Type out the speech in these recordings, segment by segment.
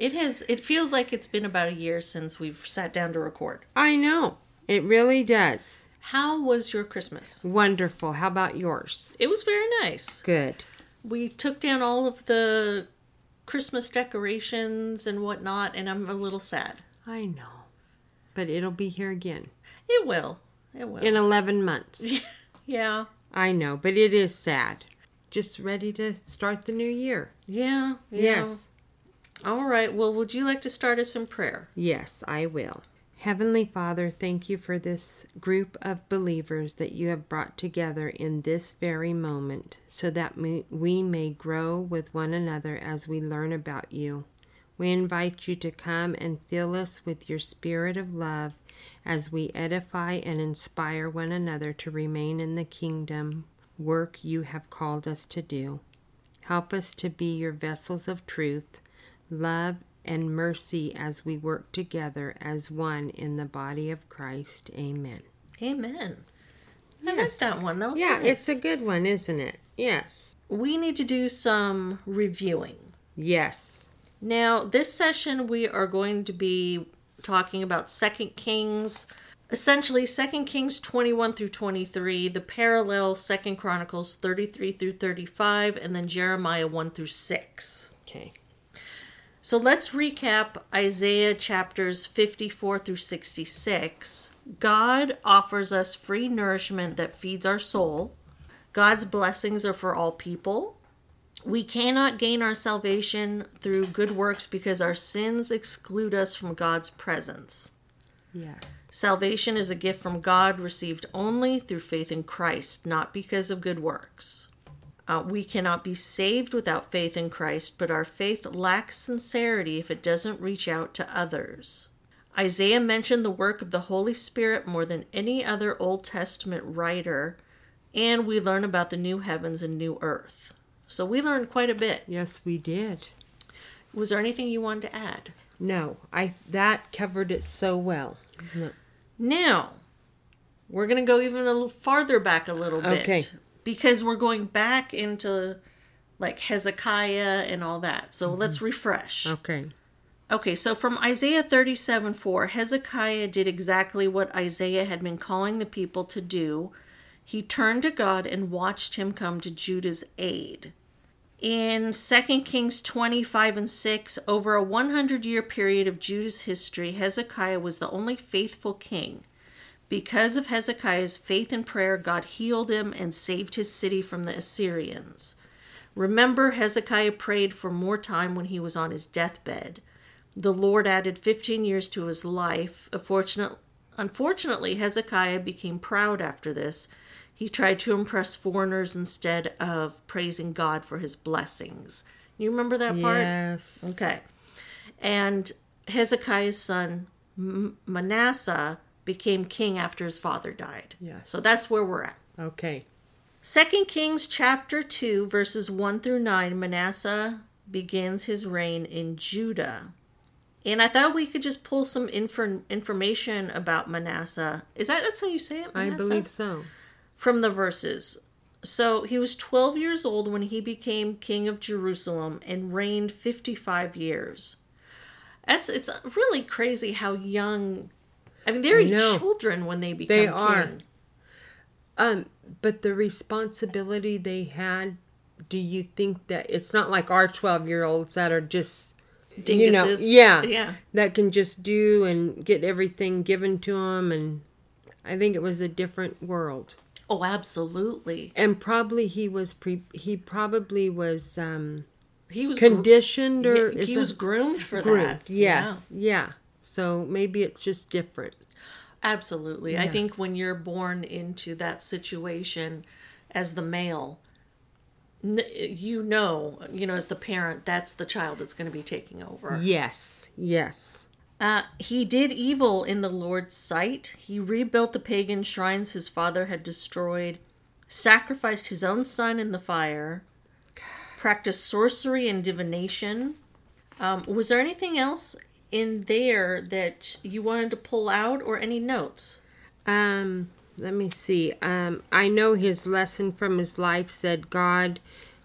It has. It feels like it's been about a year since we've sat down to record. I know. It really does. How was your Christmas? Wonderful. How about yours? It was very nice. Good. We took down all of the Christmas decorations and whatnot, and I'm a little sad. I know. But it'll be here again It will. It will. in 11 months. yeah. I know, but it is sad. Just ready to start the new year. Yeah. yeah. Yes. All right. Well, would you like to start us in prayer? Yes, I will. Heavenly Father, thank you for this group of believers that you have brought together in this very moment so that we may grow with one another as we learn about you. We invite you to come and fill us with your spirit of love as we edify and inspire one another to remain in the kingdom work you have called us to do. Help us to be your vessels of truth, love, and mercy as we work together as one in the body of Christ. Amen. Amen. I like that one. That was Yeah, nice. it's a good one, isn't it? Yes. We need to do some reviewing. Yes. Now, this session we are going to be talking about Second Kings, essentially Second Kings 21 through 23, the parallel Second Chronicles 33 through 35, and then Jeremiah 1 through 6. Okay. So let's recap Isaiah chapters 54 through 66. God offers us free nourishment that feeds our soul. God's blessings are for all people. We cannot gain our salvation through good works because our sins exclude us from God's presence. Yes. Salvation is a gift from God received only through faith in Christ, not because of good works. Uh, we cannot be saved without faith in Christ, but our faith lacks sincerity if it doesn't reach out to others. Isaiah mentioned the work of the Holy Spirit more than any other Old Testament writer, and we learn about the new heavens and new earth. So we learned quite a bit. Yes, we did. Was there anything you wanted to add? No, I that covered it so well. No. Now, we're going to go even a little farther back a little bit. Okay. Because we're going back into like Hezekiah and all that. So mm-hmm. let's refresh. Okay. Okay, so from Isaiah 37 4, Hezekiah did exactly what Isaiah had been calling the people to do. He turned to God and watched him come to Judah's aid. In 2 Kings 25 and 6, over a 100 year period of Judah's history, Hezekiah was the only faithful king. Because of Hezekiah's faith and prayer, God healed him and saved his city from the Assyrians. Remember, Hezekiah prayed for more time when he was on his deathbed. The Lord added 15 years to his life. Unfortunately, unfortunately, Hezekiah became proud after this. He tried to impress foreigners instead of praising God for his blessings. You remember that part? Yes. Okay. And Hezekiah's son Manasseh became king after his father died. Yes. So that's where we're at. Okay. Second Kings chapter 2 verses 1 through 9 Manasseh begins his reign in Judah. And I thought we could just pull some infor- information about Manasseh. Is that that's how you say it? I believe so. from the verses. So he was 12 years old when he became king of Jerusalem and reigned 55 years. That's it's really crazy how young I mean they're children when they become They king. are. Um, but the responsibility they had, do you think that it's not like our twelve year olds that are just you know, yeah, Yeah. that can just do and get everything given to them, and I think it was a different world. Oh, absolutely. And probably he was pre. He probably was um He was conditioned or he, he was groomed for groomed. that. Yes, yeah. So maybe it's just different. Absolutely. I think when you're born into that situation as the male, you know, you know, as the parent, that's the child that's going to be taking over. Yes, yes. Uh, he did evil in the Lord's sight. He rebuilt the pagan shrines his father had destroyed, sacrificed his own son in the fire, practiced sorcery and divination. Um, was there anything else in there that you wanted to pull out or any notes? Um, let me see. Um, I know his lesson from his life said God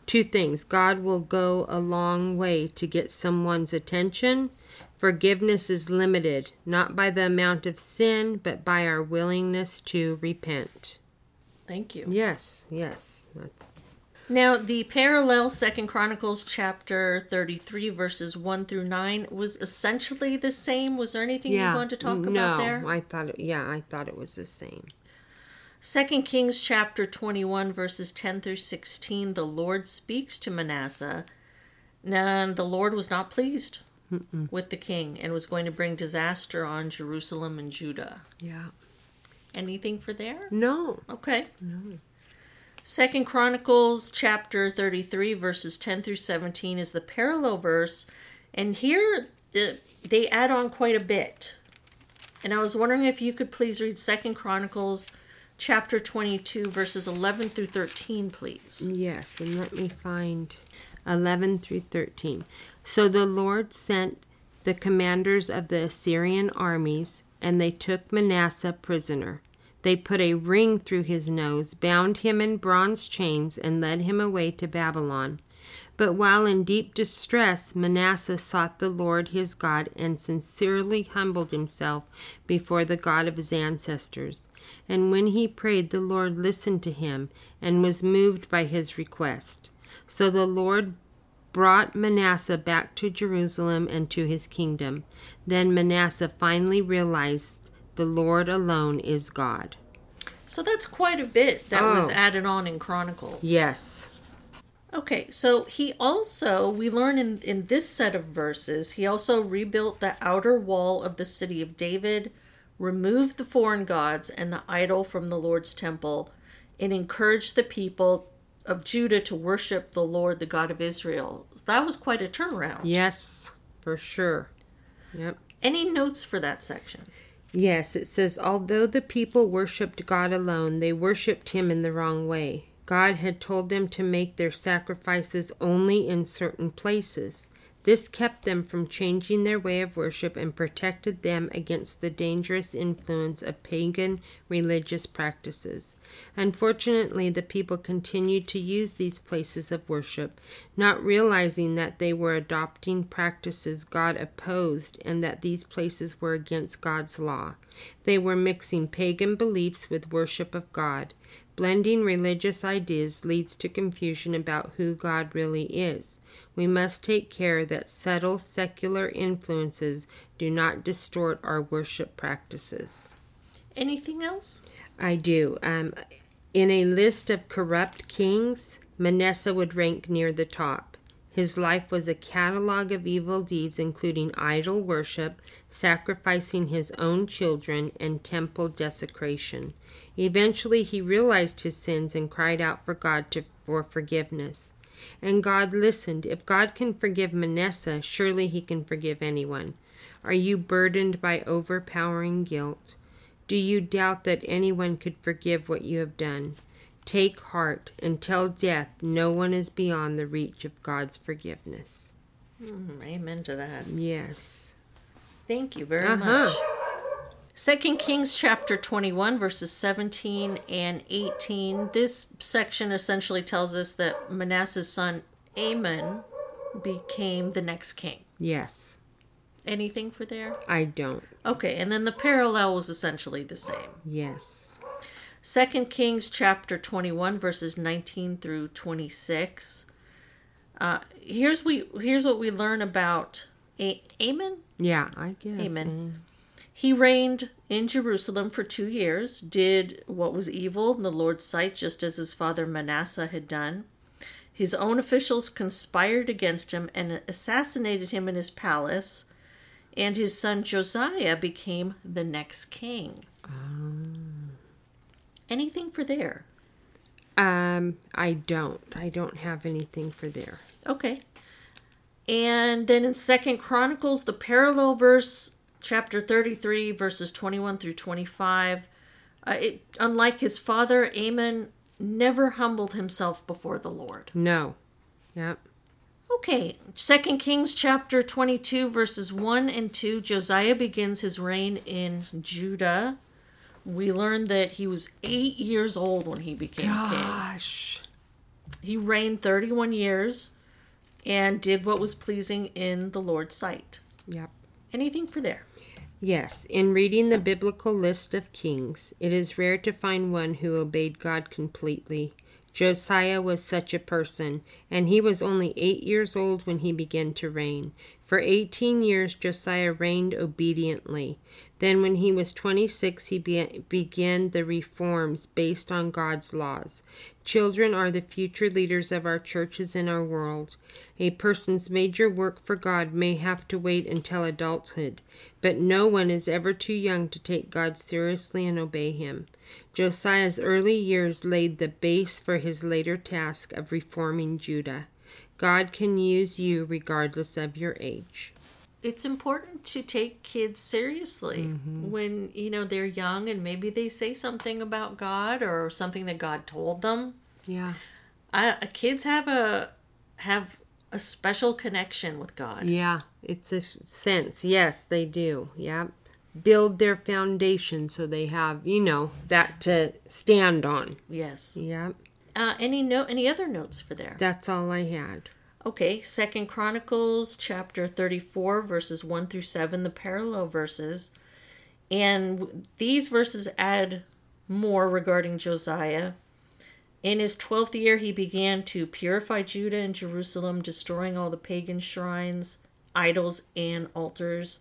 two things. God will go a long way to get someone's attention. Forgiveness is limited, not by the amount of sin, but by our willingness to repent. Thank you. Yes, yes. That's Now, the parallel Second Chronicles chapter 33 verses 1 through 9 was essentially the same. Was there anything you wanted to talk no, about there? I thought it, yeah, I thought it was the same. Second Kings chapter 21 verses 10 through 16 the Lord speaks to Manasseh and the Lord was not pleased with the king and was going to bring disaster on Jerusalem and Judah. Yeah. Anything for there? No. Okay. Second Chronicles chapter 33 verses 10 through 17 is the parallel verse and here they add on quite a bit. And I was wondering if you could please read Second Chronicles chapter 22 verses 11 through 13 please. Yes, and let me find 11 through 13. So the Lord sent the commanders of the Assyrian armies, and they took Manasseh prisoner. They put a ring through his nose, bound him in bronze chains, and led him away to Babylon. But while in deep distress, Manasseh sought the Lord his God and sincerely humbled himself before the God of his ancestors. And when he prayed, the Lord listened to him and was moved by his request. So the Lord brought Manasseh back to Jerusalem and to his kingdom. Then Manasseh finally realized the Lord alone is God. So that's quite a bit that oh. was Oh. added on in Chronicles. Yes. Okay, so he also, we learn in, in this set of verses, he also rebuilt the outer wall of the city of David, removed the foreign gods and the idol from the Lord's temple, and encouraged the people of Judah to worship the Lord, the God of Israel. That was quite a turnaround. Yes, for sure. Yep. Any notes for that section? Yes, it says, although the people worshipped God alone, they worshipped him in the wrong way. God had told them to make their sacrifices only in certain places. This kept them from changing their way of worship and protected them against the dangerous influence of pagan religious practices. Unfortunately, the people continued to use these places of worship, not realizing that they were adopting practices God opposed and that these places were against God's law. They were mixing pagan beliefs with worship of God. Blending religious ideas leads to confusion about who God really is. We must take care that subtle secular influences do not distort our worship practices. Anything else? I do. Um, in a list of corrupt kings, Manasseh would rank near the top. His life was a catalog of evil deeds, including idol worship, sacrificing his own children, and temple desecration. Eventually, he realized his sins and cried out for God to, for forgiveness. And God listened. If God can forgive Manasseh, surely he can forgive anyone. Are you burdened by overpowering guilt? Do you doubt that anyone could forgive what you have done? Take heart. Until death, no one is beyond the reach of God's forgiveness. Hmm, amen to that. Yes. Thank you very Uh-huh. much. Second Kings chapter 21 verses 17 and 18. This section essentially tells us that Manasseh's son Amon became the next king. Yes. Anything for there? I don't. Okay, and then the parallel was essentially the same. Yes. Second Kings chapter 21 verses 19 through 26. Uh, here's we here's what we learn about A- Amon. Yeah, I guess. Amen. He reigned in Jerusalem for two years, did what was evil in the Lord's sight, just as his father Manasseh had done. His own officials conspired against him and assassinated him in his palace, and his son Josiah became the next king. Anything for there? Um, I don't. I don't have anything for there. Okay. And then in Second Chronicles, the parallel verse, chapter 33, verses 21 through 25, uh, it, unlike his father, Amon never humbled himself before the Lord. No. Yep. Okay, Second Kings chapter 22, verses 1 and 2, Josiah begins his reign in Judah. We learned that he was eight years old when he became king. Gosh. he reigned 31 years and did what was pleasing in the Lord's sight. Yep. Anything for there? Yes, in reading the biblical list of kings, it is rare to find one who obeyed God completely. Josiah was such a person, and he was only eight years old when he began to reign. For eighteen years Josiah reigned obediently. Then, when he was 26, he be- began the reforms based on God's laws. Children are the future leaders of our churches and our world. A person's major work for God may have to wait until adulthood, but no one is ever too young to take God seriously and obey Him. Josiah's early years laid the base for his later task of reforming Judah. God can use you regardless of your age. It's important to take kids seriously mm-hmm. when you know they're young and maybe they say something about God or something that God told them. Yeah. I, uh, kids have a have a special connection with God. Yeah, it's a sense. Yes, they do. Yep. Build their foundation so they have, you know, that to stand on. Yes. Yep. Uh, any note? Any other notes for there? That's all I had. Okay, Second Chronicles chapter 34 verses 1 through 7, the parallel verses. And these verses add more regarding Josiah. In his 12th year he began to purify Judah and Jerusalem, destroying all the pagan shrines, idols, and altars.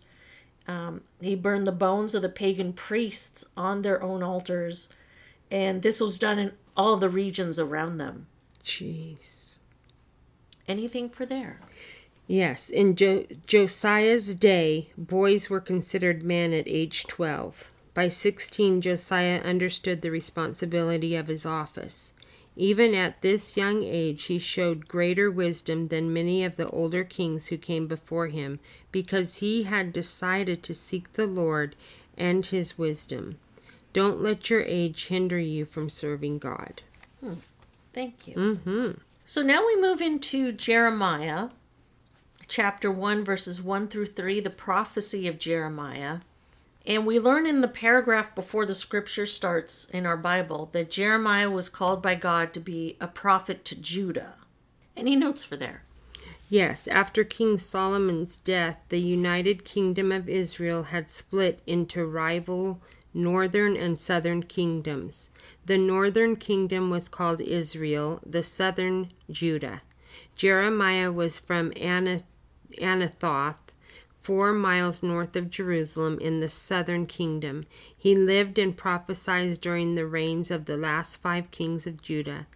Um, he burned the bones of the pagan priests on their own altars, and this was done in all the regions around them. Jeez. Anything for there? Yes, in jo- Josiah's day, boys were considered men at age 12. By 16, Josiah understood the responsibility of his office. Even at this young age, he showed greater wisdom than many of the older kings who came before him, because he had decided to seek the Lord and his wisdom. Don't let your age hinder you from serving God. Thank you. Mm-hmm. So now we move into Jeremiah, chapter 1, verses 1 through 3, the prophecy of Jeremiah. And we learn in the paragraph before the scripture starts in our Bible that Jeremiah was called by God to be a prophet to Judah. Any notes for there? Yes, after King Solomon's death, the United Kingdom of Israel had split into rival northern and southern kingdoms. The northern kingdom was called Israel, the southern Judah. Jeremiah was from Ana- Anathoth, four miles north of Jerusalem in the southern kingdom. He lived and prophesied during the reigns of the last five kings of Judah.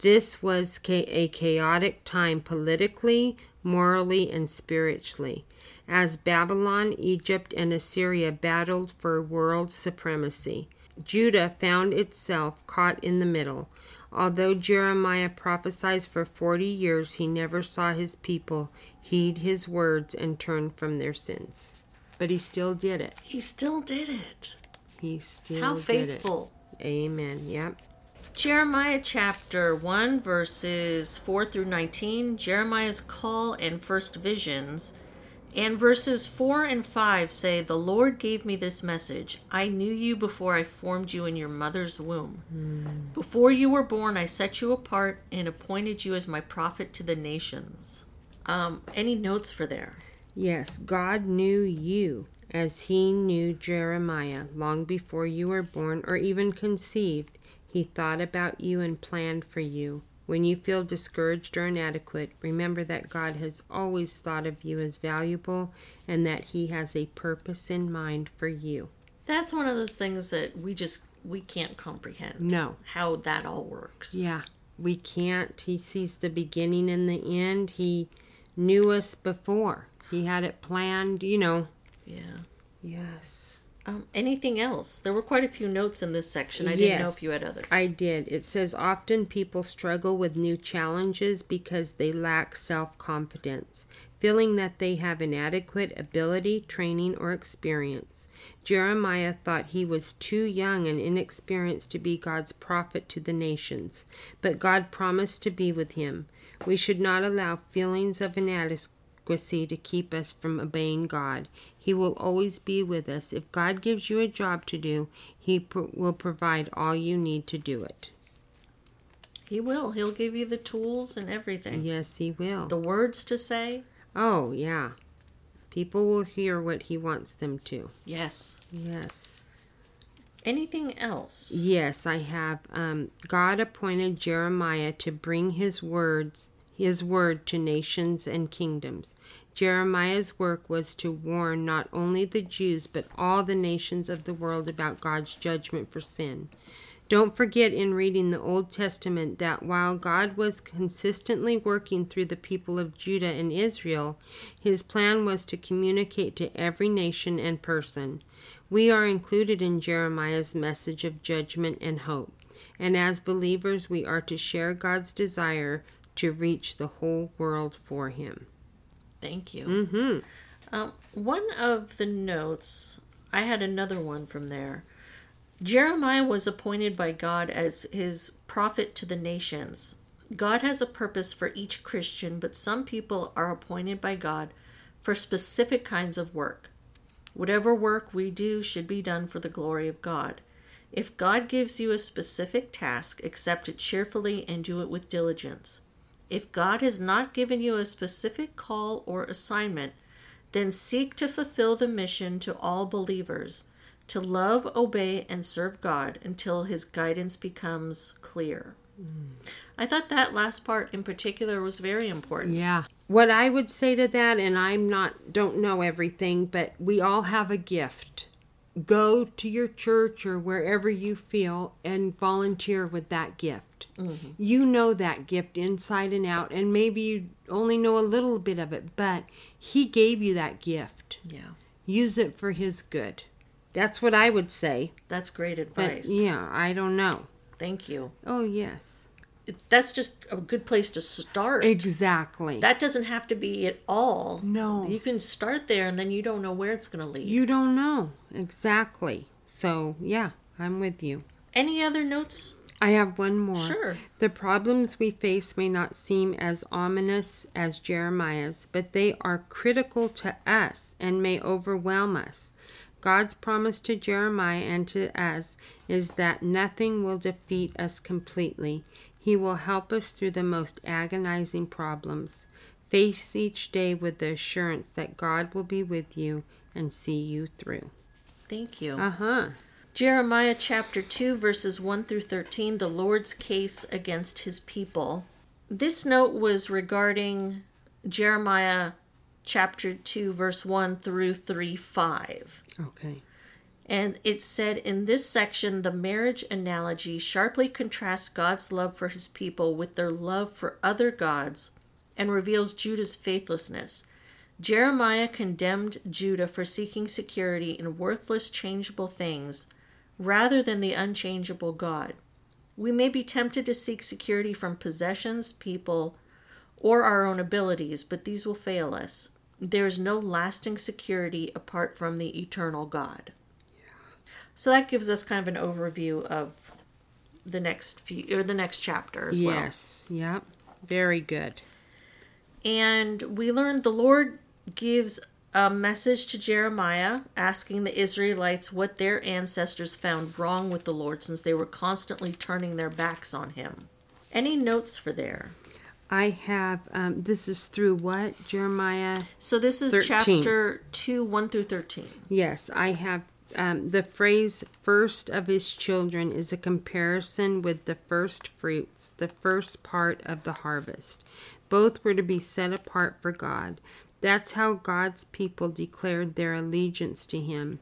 This was a chaotic time politically, morally, and spiritually, as Babylon, Egypt, and Assyria battled for world supremacy. Judah found itself caught in the middle. Although Jeremiah prophesied for forty years, he never saw his people heed his words and turn from their sins. But he still did it. He still did it. He still did it. How faithful. it. Amen. Yep. Jeremiah chapter 1, verses 4 through 19, Jeremiah's call and first visions. And verses 4 and 5 say, The Lord gave me this message I knew you before I formed you in your mother's womb. Before you were born, I set you apart and appointed you as my prophet to the nations. Um, any notes for there? Yes, God knew you as he knew Jeremiah long before you were born or even conceived. He thought about you and planned for you. When you feel discouraged or inadequate, remember that God has always thought of you as valuable and that he has a purpose in mind for you. That's one of those things that we just we can't comprehend. No. How that all works. Yeah, we can't. He sees the beginning and the end. He knew us before. He had it planned, you know. Yeah. Yes. Um, anything else? There were quite a few notes in this section. I didn't know if you had others. I did. It says often people struggle with new challenges because they lack self confidence, feeling that they have inadequate ability, training, or experience. Jeremiah thought he was too young and inexperienced to be God's prophet to the nations, but God promised to be with him. We should not allow feelings of inadequacy to keep us from obeying God. He will always be with us. If God gives you a job to do, He pro- will provide all you need to do it. He will. He'll give you the tools and everything. Yes, He will. The words to say. Oh, yeah. People will hear what He wants them to. Yes. Yes. Anything else? Yes, I have. Um, God appointed Jeremiah to bring His words, His word to nations and kingdoms. Jeremiah's work was to warn not only the Jews but all the nations of the world about God's judgment for sin. Don't forget in reading the Old Testament that while God was consistently working through the people of Judah and Israel, his plan was to communicate to every nation and person. We are included in Jeremiah's message of judgment and hope, and as believers, we are to share God's desire to reach the whole world for him. Thank you. Mm-hmm. Um, one of the notes, I had another one from there. Jeremiah was appointed by God as his prophet to the nations. God has a purpose for each Christian, but some people are appointed by God for specific kinds of work. Whatever work we do should be done for the glory of God. If God gives you a specific task, accept it cheerfully and do it with diligence. If God has not given you a specific call or assignment, then seek to fulfill the mission to all believers to love, obey, and serve God until his guidance becomes clear. I thought that last part in particular was very important. Yeah. What I would say to that, and I'm not, don't know everything, but we all have a gift. Go to your church or wherever you feel and volunteer with that gift. Mm-hmm. You know that gift inside and out, and maybe you only know a little bit of it, but He gave you that gift. Yeah. Use it for His good. That's what I would say. That's great But advice. yeah, I don't know. Thank you. Oh, yes. That's just a good place to start. Exactly. that doesn't have to be it all. No. You can start there and then you don't know where it's going to lead. You don't know. Exactly. So, yeah, I'm with you. Any other notes? I have one more. Sure. The problems we face may not seem as ominous as Jeremiah's, but they are critical to us and may overwhelm us. God's promise to Jeremiah and to us is that nothing will defeat us completely. He will help us through the most agonizing problems. Face each day with the assurance that God will be with you and see you through. Thank you. Uh huh. Jeremiah chapter 2, verses 1 through 13, the Lord's case against his people. This note was regarding Jeremiah chapter 2, verse 1 through 3 5. Okay. And it said in this section, the marriage analogy sharply contrasts God's love for his people with their love for other gods and reveals Judah's faithlessness. Jeremiah condemned Judah for seeking security in worthless, changeable things rather than the unchangeable God. We may be tempted to seek security from possessions, people, or our own abilities, but these will fail us. There is no lasting security apart from the eternal God. So that gives us kind of an overview of the next few or the next chapter as well. Yes. Yep. Very good. And we learned the Lord gives a message to Jeremiah asking the Israelites what their ancestors found wrong with the Lord since they were constantly turning their backs on him. Any notes for there? I have, um, this is through what? Jeremiah? So this is 13. chapter 2, 1 through 13. Yes, I have. Um, the phrase first of his children is a comparison with the first fruits, the first part of the harvest. Both were to be set apart for God. That's how God's people declared their allegiance to him.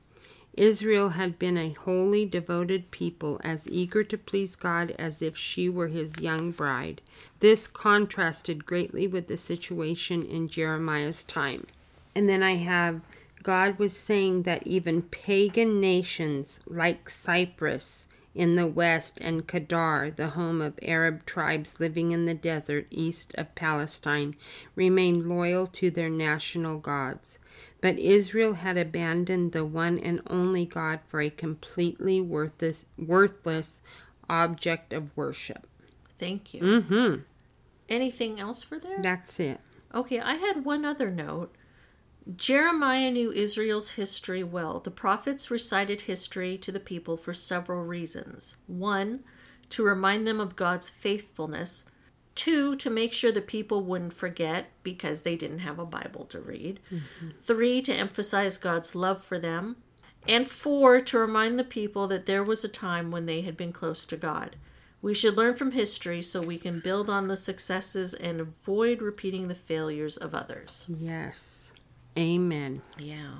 Israel had been a wholly devoted people, as eager to please God as if she were his young bride. This contrasted greatly with the situation in Jeremiah's time. And then I have God was saying that even pagan nations like Cyprus in the west and Kedar, the home of Arab tribes living in the desert east of Palestine, remained loyal to their national gods. But Israel had abandoned the one and only God for a completely worthless, worthless object of worship. Thank you. Mm-hmm. Anything else for there? That's it. Okay, I had one other note. Jeremiah knew Israel's history well. The prophets recited history to the people for several reasons. One, to remind them of God's faithfulness. Two, to make sure the people wouldn't forget because they didn't have a Bible to read. Mm-hmm. Three, to emphasize God's love for them. And four, to remind the people that there was a time when they had been close to God. We should learn from history so we can build on the successes and avoid repeating the failures of others. Yes. Amen. Yeah.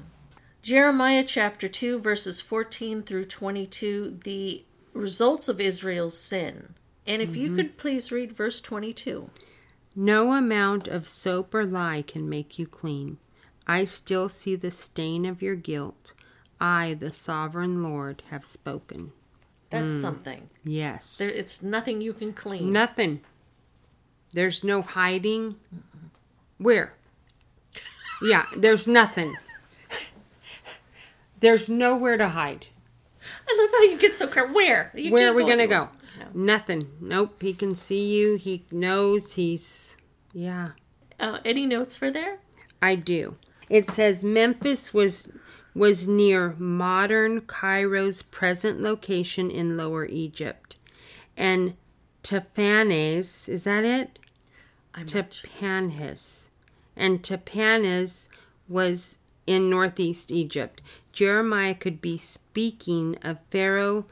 Jeremiah chapter 2, verses 14 through 22, the results of Israel's sin. And if you mm-hmm. could please read verse 22. No amount of soap or lye can make you clean. I still see the stain of your guilt. I, the sovereign Lord, have spoken. That's mm. something. Yes. There, it's nothing you can clean. Nothing. There's no hiding. Where? Yeah, there's nothing. There's nowhere to hide. I love how you get so car. Where? You Where are we going to go? Nothing. Nope. He can see you. He knows he's. Yeah, Uh, any notes for there? I do. It says Memphis was was near modern Cairo's present location in Lower Egypt. And Taphanes, is that it? I'm. Tapanhes. And Tapanhes was in northeast Egypt. Jeremiah could be speaking of Pharaoh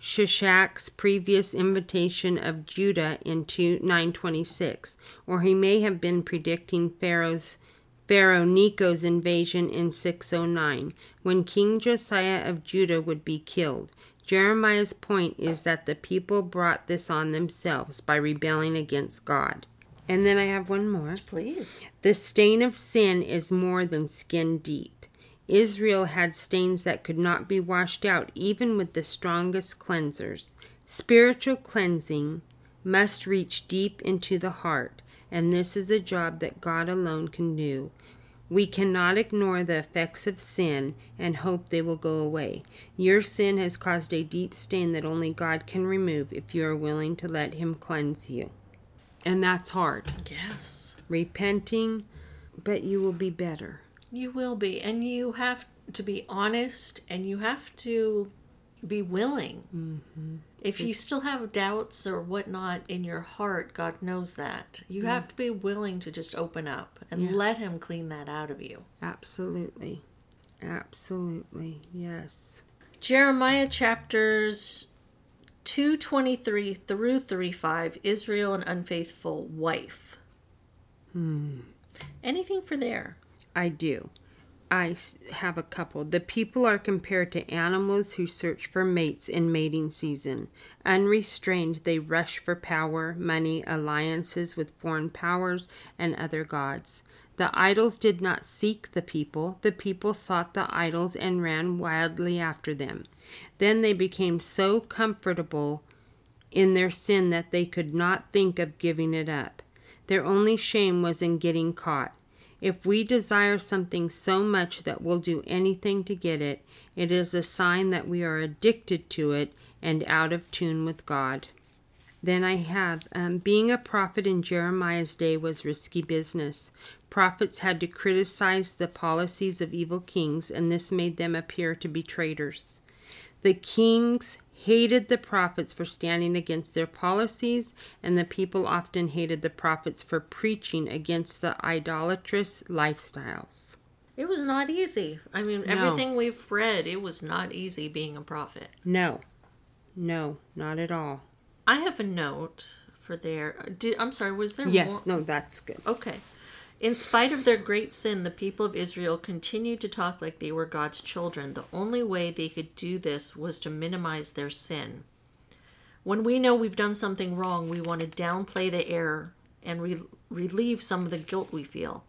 Shishak's previous invitation of Judah in 2 926, or he may have been predicting Pharaoh's Pharaoh Necho's invasion in 609, when King Josiah of Judah would be killed. Jeremiah's point is that the people brought this on themselves by rebelling against God. And then I have one more. Please. The stain of sin is more than skin deep. Israel had stains that could not be washed out even with the strongest cleansers. Spiritual cleansing must reach deep into the heart, and this is a job that God alone can do. We cannot ignore the effects of sin and hope they will go away. Your sin has caused a deep stain that only God can remove if you are willing to let Him cleanse you. And that's hard Yes. repenting, but you will be better. You will be. And you have to be honest and you have to be willing. Mm-hmm. If you still have doubts or whatnot in your heart, God knows that. You have to be willing to just open up and Yeah. let Him clean that out of you. Absolutely. Absolutely. Yes. Jeremiah chapters 223 through 35 Israel an unfaithful wife. Hmm. Anything for there? I do. I have a couple. The people are compared to animals who search for mates in mating season. Unrestrained, they rush for power, money, alliances with foreign powers, and other gods. The idols did not seek the people, the people sought the idols and ran wildly after them. Then they became so comfortable in their sin that they could not think of giving it up. Their only shame was in getting caught. If we desire something so much that we'll do anything to get it, it is a sign that we are addicted to it and out of tune with God. Then I have um, being a prophet in Jeremiah's day was risky business. Prophets had to criticize the policies of evil kings, and this made them appear to be traitors. The kings hated the prophets for standing against their policies, and the people often hated the prophets for preaching against the idolatrous lifestyles. It was not easy. I mean, No. everything we've read, it was not easy being a prophet. No, no, not at all. I have a note for there. Uh, Did, I'm sorry, was there Yes, more? no, that's good. Okay. In spite of their great sin, the people of Israel continued to talk like they were God's children. The only way they could do this was to minimize their sin. When we know we've done something wrong, we want to downplay the error and re- relieve some of the guilt we feel.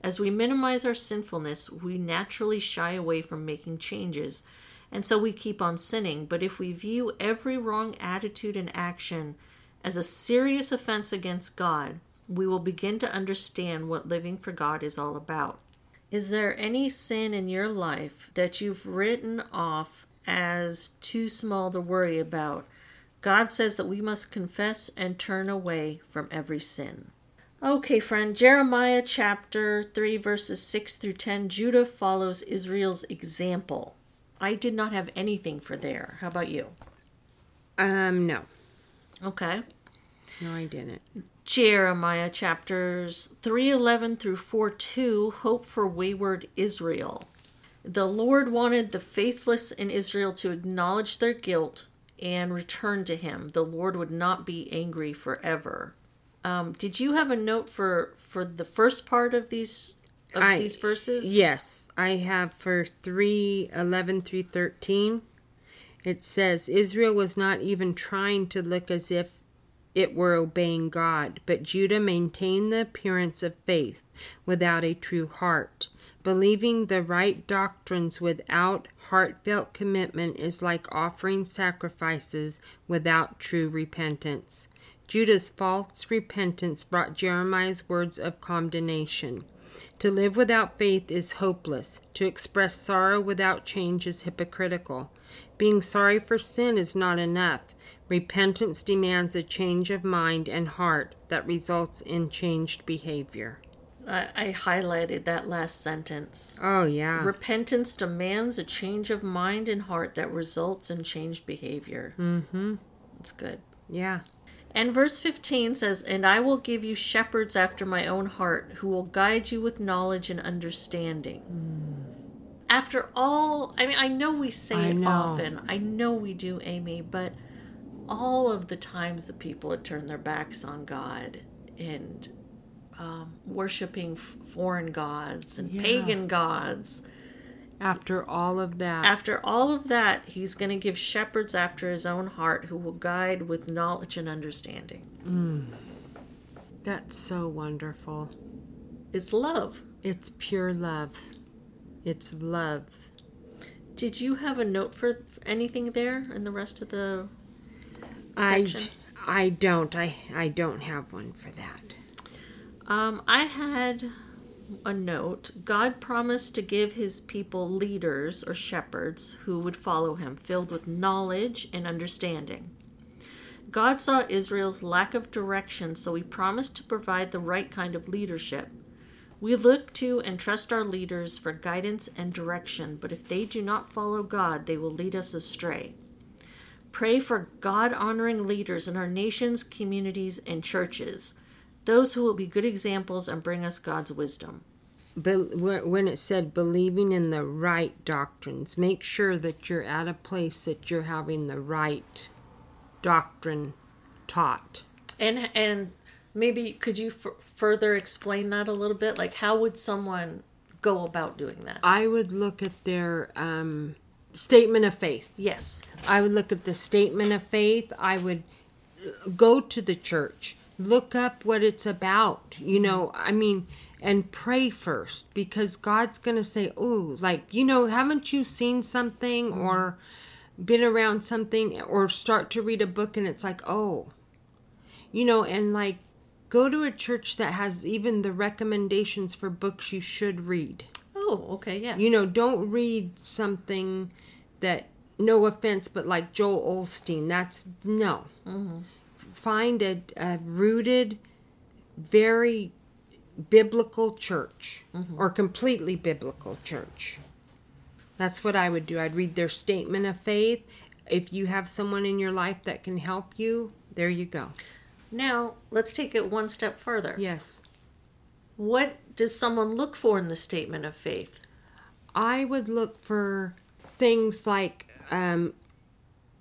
As we minimize our sinfulness, we naturally shy away from making changes, and so we keep on sinning. But if we view every wrong attitude and action as a serious offense against God, we will begin to understand what living for God is all about. Is there any sin in your life that you've written off as too small to worry about? God says that we must confess and turn away from every sin. Okay, friend, Jeremiah chapter 3, verses 6 through 10. Judah follows Israel's example. I did not have anything for there. How about you? Um, no. Okay. No, I didn't. Jeremiah chapters 3:11 through 4:2 hope for wayward Israel. The Lord wanted the faithless in Israel to acknowledge their guilt and return to him. The Lord would not be angry forever. Um, did you have a note for for the first part of these of I- these verses? Yes, I have for 3 11 through 13. It says, Israel was not even trying to look as if it were obeying God, but Judah maintained the appearance of faith without a true heart. Believing the right doctrines without heartfelt commitment is like offering sacrifices without true repentance. Judah's false repentance brought Jeremiah's words of condemnation. To live without faith is hopeless. To express sorrow without change is hypocritical. Being sorry for sin is not enough. Repentance demands a change of mind and heart that results in changed behavior. I, I highlighted that last sentence. Oh, yeah. Repentance demands a change of mind and heart that results in changed behavior. mm-hmm. That's good. Yeah. And verse 15 says, And I will give you shepherds after my own heart, who will guide you with knowledge and understanding. After all, I mean, I know we say I it know. often. I know we do, Amy, but all of the times that people had turned their backs on God and um, worshiping foreign gods and Yeah. pagan gods, After all of that. after all of that, he's going to give shepherds after his own heart who will guide with knowledge and understanding. That's so wonderful. It's love. It's pure love. It's love. Did you have a note for anything there in the rest of the I, section? I don't. I, I don't have one for that. Um, I had a note. God promised to give his people leaders or shepherds who would follow him, filled with knowledge and understanding. God saw Israel's lack of direction, so he promised to provide the right kind of leadership. We look to and trust our leaders for guidance and direction, but if they do not follow God, they will lead us astray. Pray for God honoring leaders in our nations, communities, and churches, those who will be good examples and bring us God's wisdom. But when it said believing in the right doctrines, make sure that you're at a place that you're having the right doctrine taught. And and maybe could you f- further explain that a little bit? Like how would someone go about doing that? I would look at their um, statement of faith. Yes. I would look at the statement of faith. I would go to the church, look up what it's about. You know, I mean, and pray first because God's to say, Oh, like, you know, haven't you seen something or been around something or start to read a book and it's like, Oh, you know, and like go to a church that has even the recommendations for books you should read. Oh, okay, yeah. You know, don't read something that, no offense, but like Joel Osteen. That's no. Mm-hmm. Find a, a rooted, very biblical church or completely biblical church. That's what I would do. I'd read their statement of faith. If you have someone in your life that can help you, there you go. Now, let's take it one step further. Yes. What does someone look for in the statement of faith? I would look for things like um,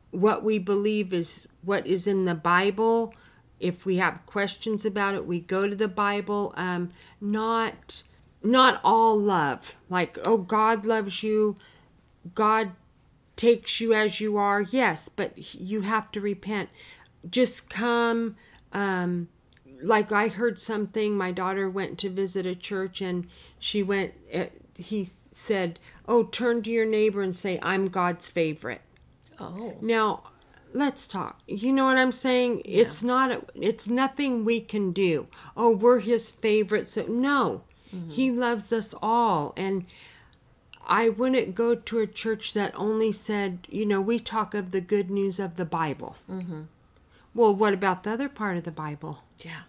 what we believe is what is in the Bible. If we have questions about it, we go to the Bible. Um, not not all love, like oh God loves you, God takes you as you are. Yes, but you have to repent. Just come. Um, like I heard something. My daughter went to visit a church, and she went. Uh, he said, "Oh, turn to your neighbor and say, I'm God's favorite." Oh. Now, let's talk. You know what I'm saying? It's not. It's nothing we can do. Oh, we're His favorite. So no, He loves us all, and. I wouldn't go to a church that only said, you know, we talk of the good news of the Bible. Mm-hmm. Well, what about the other part of the Bible? Yeah.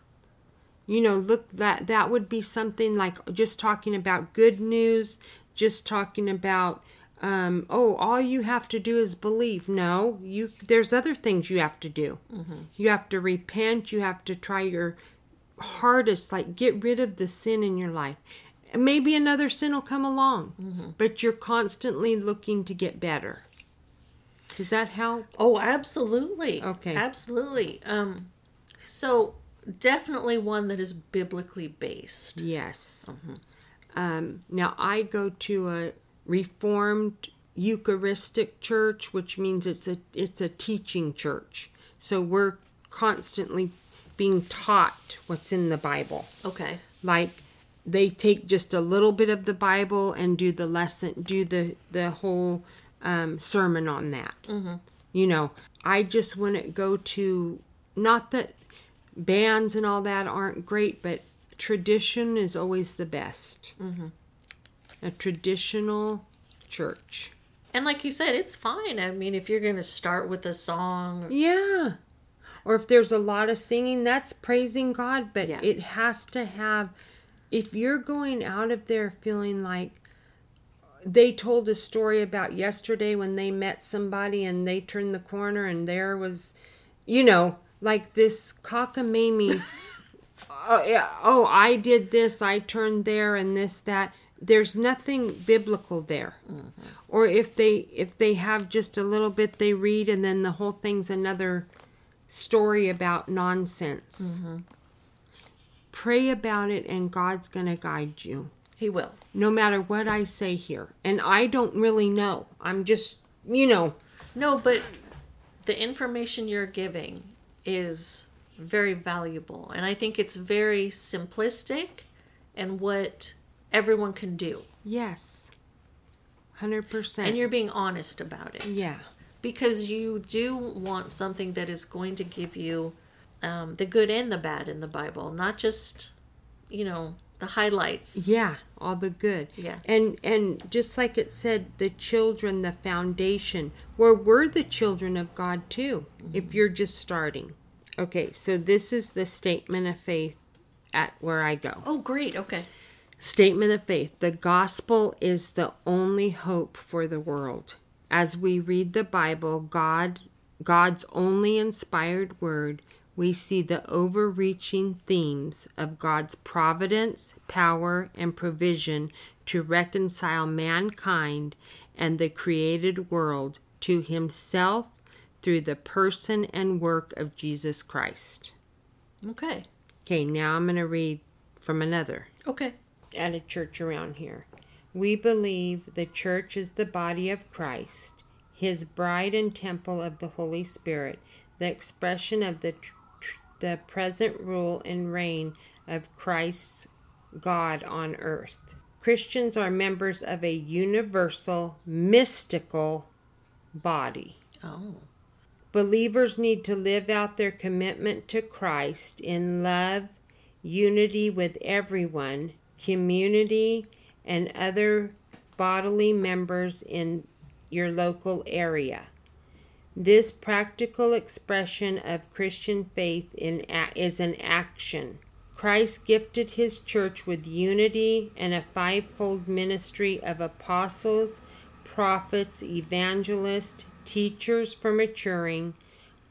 you know look that that would be something like just talking about good news just talking about um, oh, all you have to do is believe. No, you. There's other things you have to do. You have to repent. You have to try your hardest, like get rid of the sin in your life. Maybe another sin will come along, but you're constantly looking to get better. Does that help? Oh, absolutely. Okay. Absolutely. Um, so definitely one that is biblically based. Yes. Um, now I go to a Reformed Eucharistic church, which means it's a it's a teaching church. So we're constantly being taught what's in the Bible. Okay. Like they take just a little bit of the Bible and do the lesson, do the the whole um, sermon on that. Mm-hmm. You know, I just wouldn't go to not that bands and all that aren't great, but tradition is always the best. Mm-hmm. A traditional church. And like you said, it's fine. I mean, if you're going to start with a song, Yeah. Or if there's a lot of singing, that's praising God, but Yeah. it has to have if you're going out of there feeling like they told a story about yesterday when they met somebody and they turned the corner and there was you know, like this cockamamie oh, yeah, oh, I did this, I turned there and this that there's nothing biblical there. Mm-hmm. Or if they if they have just a little bit they read and then the whole thing's another story about nonsense. Mm-hmm. Pray about it and God's going to guide you. he will. No matter what I say here. And I don't really know. I'm just, you know, No, but the information you're giving is very valuable. And I think it's very simplistic and what everyone can do. yes. 100%. And you're being honest about it. yeah. Because you do want something that is going to give you um, the good and the bad in the Bible, not just, you know, the highlights. Yeah, all the good. Yeah. And and just like it said, the children, the foundation. where we're the children of God too, if you're just starting. Okay, so this is the statement of faith at where I go. Oh, great. Okay. Statement of faith. The gospel is the only hope for the world. As we read the Bible, God God's only inspired word, we see the overreaching themes of God's providence, power, and provision to reconcile mankind and the created world to himself through the person and work of Jesus Christ. Okay. Okay, now I'm going to read from another Okay. At a church around here. We believe the church is the body of Christ, his bride and temple of the Holy Spirit, the expression of the tr- tr- the present rule and reign of Christ's God on earth. Christians are members of a universal mystical body. Oh. Believers need to live out their commitment to Christ in love, unity with everyone, community, and other bodily members in your local area. This practical expression of Christian faith in is an action. Christ gifted his church with unity and a fivefold ministry of apostles, prophets, evangelists, teachers for maturing,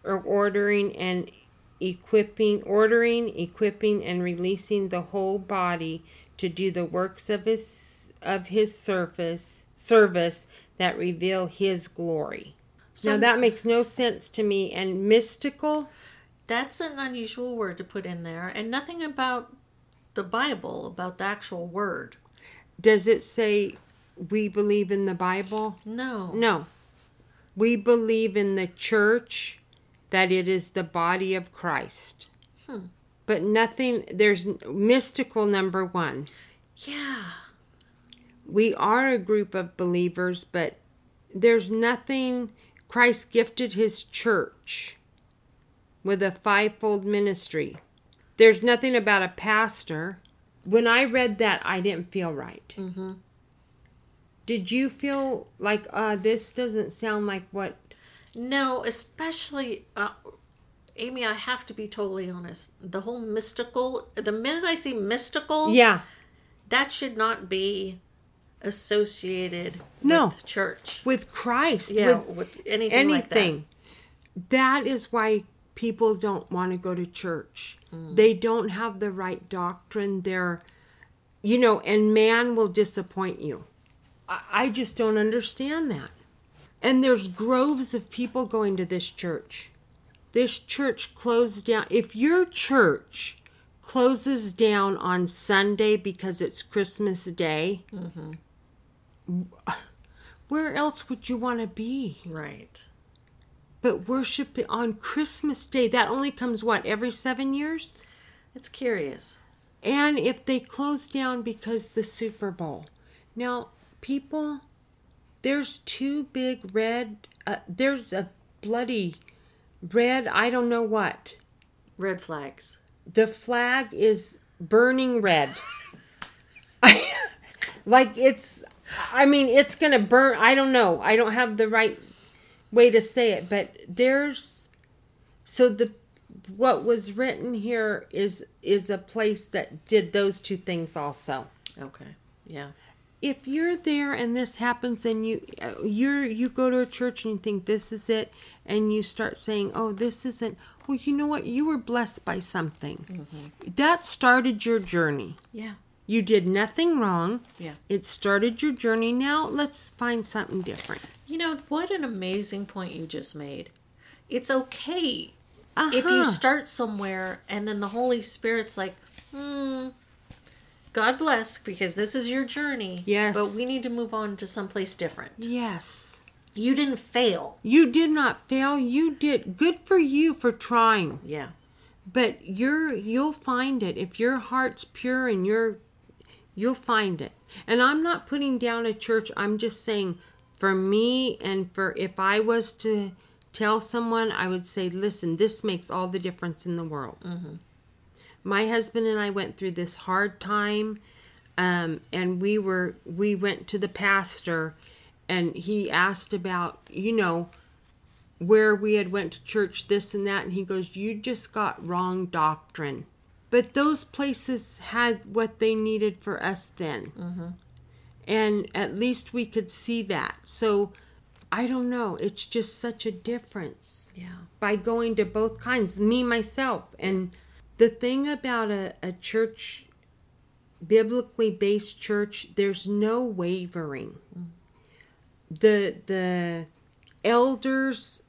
or ordering and equipping, ordering, equipping, and releasing the whole body to do the works of his of his service service that reveal his glory. So- now that makes no sense to me. And mystical, That's an unusual word to put in there, and nothing about the Bible, about the actual word. does it say we believe in the Bible? No. No. We believe in the church that it is the body of Christ. Hmm. But nothing, there's mystical number one. Yeah. We are a group of believers, but there's nothing. Christ gifted his church with a fivefold ministry. There's nothing about a pastor. When I read that, I didn't feel right. Mm-hmm. Did you feel like, uh, this doesn't sound like what No, especially, uh, Amy, I have to be totally honest. The whole mystical, the minute I see mystical, Yeah, that should not be associated No. with church. with Christ, Yeah, with with anything, like that. anything. that is why people don't want to go to church. Mm. They don't have the right doctrine. They're, you know, and man will disappoint you. I, I just don't understand that. And there's groves of people going to this church. This church closed down. If your church closes down on Sunday because it's Christmas Day, where else would you want to be? Right. But worship on Christmas Day, that only comes what, every seven years? It's curious. And if they close down because the Super Bowl. Now, people, there's two big red, uh, there's a bloody red, I don't know what. Red flags. The flag is burning red. like it's, I mean, it's going to burn. I don't know. I don't have the right way to say it, but there's, so the, what was written here is is a place that did those two things also Okay. Yeah. If you're there and this happens and you uh, you're you go to a church and you think this is it and you start saying oh this isn't well you know what you were blessed by something that started your journey Yeah. you did nothing wrong Yeah. it started your journey now let's find something different You know, what an amazing point you just made. It's okay if you Uh-huh. start somewhere and then the Holy Spirit's like, hmm, God bless, because this is your journey. Yes. But we need to move on to someplace different. yes You didn't fail. you did not fail you did good for you for trying Yeah. but you're you'll find it if your heart's pure and you're you'll find it and i'm not putting down a church i'm just saying for me and for if i was to tell someone i would say listen this makes all the difference in the world mm-hmm. My husband and i went through this hard time um, and we were we went to the pastor and he asked about you know where we had went to church this and that and he goes you just got wrong doctrine. But those places had what they needed for us then. And at least we could see that. So i don't know. It's just such a difference Yeah. by going to both kinds me myself and the thing about a, a church biblically based church there's no wavering the the elders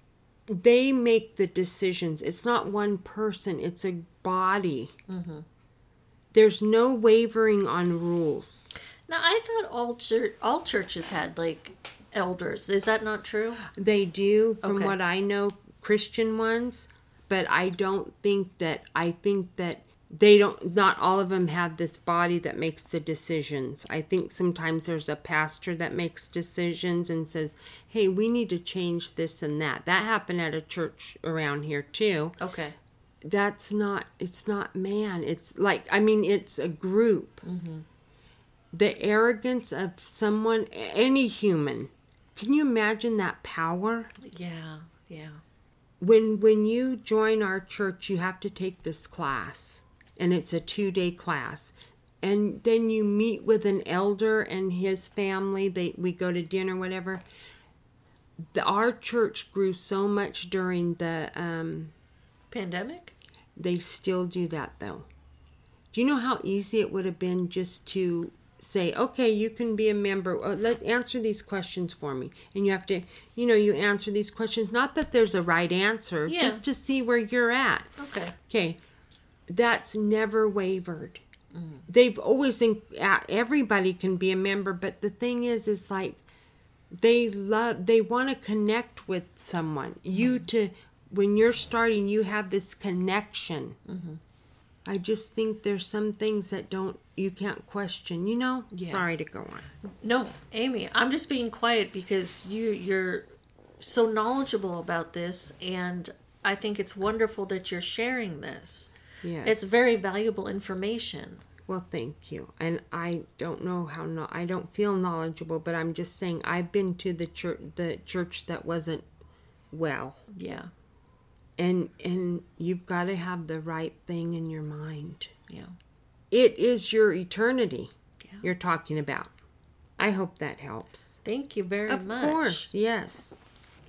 they make the decisions it's not one person it's a body mm-hmm. there's no wavering on rules Now, I thought all chur- all churches had like elders. Is that not true? They do, from Okay. what I know, Christian ones, but I don't think that, I think that they don't, not all of them have this body that makes the decisions. I think sometimes there's a pastor that makes decisions and says, hey, we need to change this and that. That happened at a church around here too. Okay. That's not, it's not man. It's like, I mean, it's a group. Mm-hmm. The arrogance of someone, any human. Can you imagine that power? Yeah. Yeah. When when you join our church you have to take this class and it's a two day class. And then you meet with an elder and his family they we go to dinner whatever. The, our church grew so much during the um Pandemic? they still do that though. Do you know how easy it would have been just to say okay you can be a member let answer these questions for me. And you have to you know you answer these questions not that there's a right answer Yeah. just to see where you're at. Okay. okay. That's never wavered. They've always think uh, everybody can be a member but the thing is is like they love they want to connect with someone. You to when you're starting you have this connection i just think there's some things that don't you can't question you know Yeah. sorry to go on No, Amy, I'm just being quiet because you you're so knowledgeable about this and I think it's wonderful that you're sharing this. yes It's very valuable information. well thank you and i don't know how no i don't feel knowledgeable but i'm just saying i've been to the church the church that wasn't well Yeah. And and you've got to have the right thing in your mind Yeah. it is your eternity Yeah. you're talking about I hope that helps. Thank you very much. Of course, yes.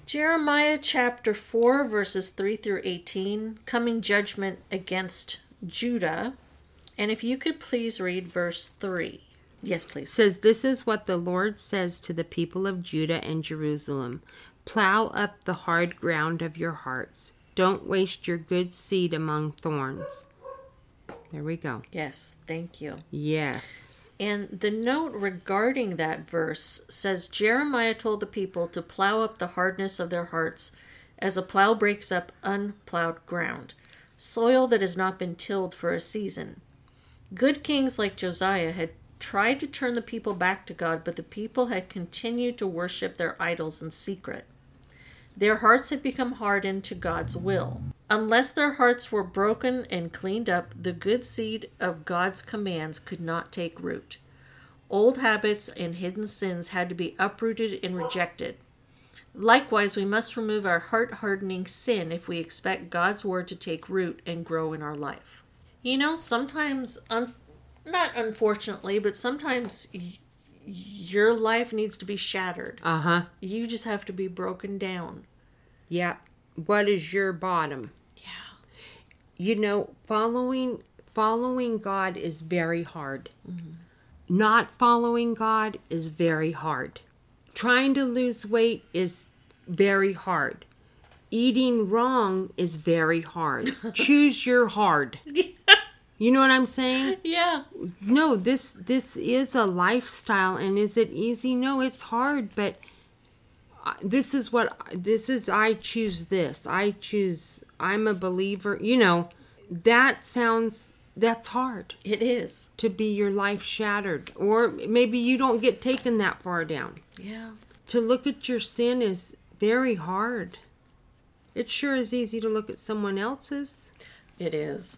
Jeremiah chapter 4, verses 3 through 18, coming judgment against Judah. And if you could please read verse 3. Yes, please. says, This is what the Lord says to the people of Judah and Jerusalem Plow up the hard ground of your hearts. Don't waste your good seed among thorns. There we go. Yes, thank you. Yes. And the note regarding that verse says Jeremiah told the people to plow up the hardness of their hearts as a plow breaks up unplowed ground, soil that has not been tilled for a season. Good kings like Josiah had tried to turn the people back to God, but the people had continued to worship their idols in secret. Their hearts had become hardened to God's will. Unless their hearts were broken and cleaned up, the good seed of God's commands could not take root. Old habits and hidden sins had to be uprooted and rejected. Likewise, we must remove our heart hardening sin if we expect God's word to take root and grow in our life. You know, sometimes, un- not unfortunately, but sometimes y- your life needs to be shattered. Uh huh. You just have to be broken down. Yeah. What is your bottom? Yeah. You know, following following God is very hard. Mm-hmm. Not following God is very hard. Trying to lose weight is very hard. Eating wrong is very hard. Choose your hard. You know what I'm saying? Yeah. No, this this is a lifestyle and is it easy? No, it's hard, but this is what this is I choose this. I choose I'm a believer. You know, that sounds that's hard It is. to be your life shattered or maybe you don't get taken that far down. Yeah. To look at your sin is very hard. It sure is easy to look at someone else's. It is.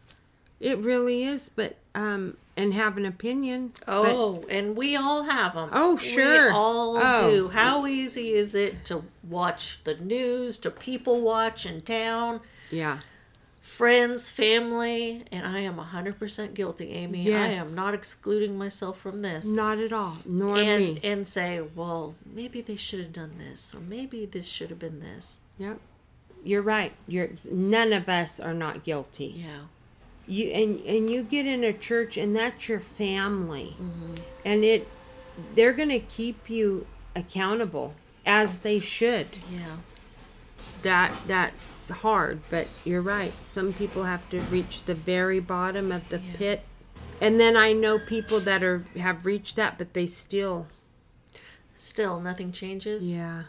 It really is, but um and have an opinion. but- Oh, and we all have them. Oh, sure. We all Oh. do. How easy is it to watch the news, to people watch in town, yeah. friends, family? And I am 100% guilty, Amy. I am not excluding myself from this. Not at all. Nor and, me. and say, well, maybe they should have done this, or maybe this should have been this. Yep. You're right. You're none of us are not guilty. Yeah. You and and you get in a church and that's your family. Mm-hmm. And it they're going to keep you accountable as they should. Yeah. That that's hard, but you're right. Some people have to reach the very bottom of the Yeah. pit. And then I know people that are have reached that but they still Still, nothing changes. yeah.